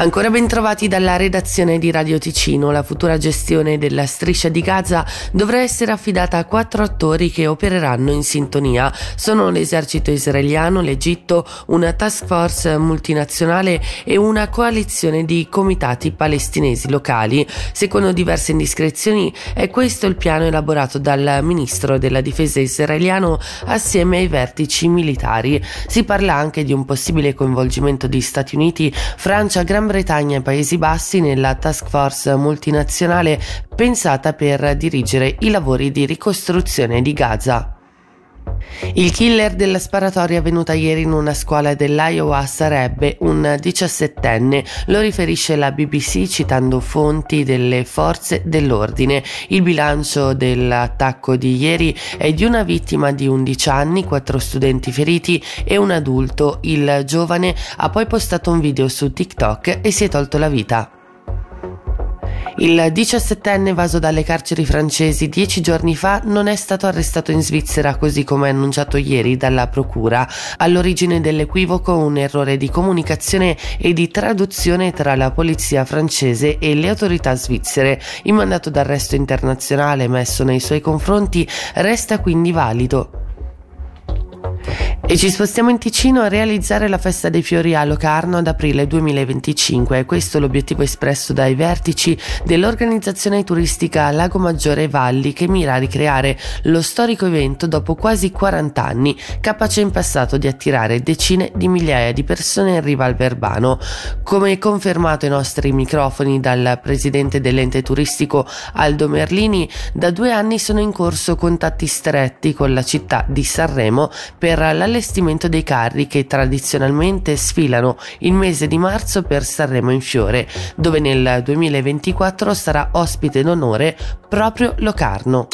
Ancora ben trovati dalla redazione di Radio Ticino. La futura gestione della striscia di Gaza dovrà essere affidata a quattro attori che opereranno in sintonia. Sono l'esercito israeliano, l'Egitto, una task force multinazionale e una coalizione di comitati palestinesi locali. Secondo diverse indiscrezioni è questo il piano elaborato dal ministro della difesa israeliano assieme ai vertici militari. Si parla anche di un possibile coinvolgimento di Stati Uniti, Francia, Gran Bretagna e Paesi Bassi nella task force multinazionale pensata per dirigere i lavori di ricostruzione di Gaza. Il killer della sparatoria avvenuta ieri in una scuola dell'Iowa sarebbe un diciassettenne, lo riferisce la BBC citando fonti delle forze dell'ordine. Il bilancio dell'attacco di ieri è di una vittima di 11 anni, quattro studenti feriti e un adulto. Il giovane ha poi postato un video su TikTok e si è tolto la vita. Il 17enne evaso dalle carceri francesi dieci giorni fa non è stato arrestato in Svizzera così come annunciato ieri dalla procura. All'origine dell'equivoco un errore di comunicazione e di traduzione tra la polizia francese e le autorità svizzere. Il mandato d'arresto internazionale messo nei suoi confronti resta quindi valido. E ci spostiamo in Ticino a realizzare la festa dei fiori a Locarno ad aprile 2025. Questo è l'obiettivo espresso dai vertici dell'organizzazione turistica Lago Maggiore Valli che mira a ricreare lo storico evento dopo quasi 40 anni, capace in passato di attirare decine di migliaia di persone in riva al Verbano. Come confermato ai nostri microfoni dal presidente dell'ente turistico Aldo Merlini, da due anni sono in corso contatti stretti con la città di Sanremo per l'allestimento l'allestimento dei carri che tradizionalmente sfilano il mese di marzo per Sanremo in Fiore, dove nel 2024 sarà ospite d'onore proprio Locarno.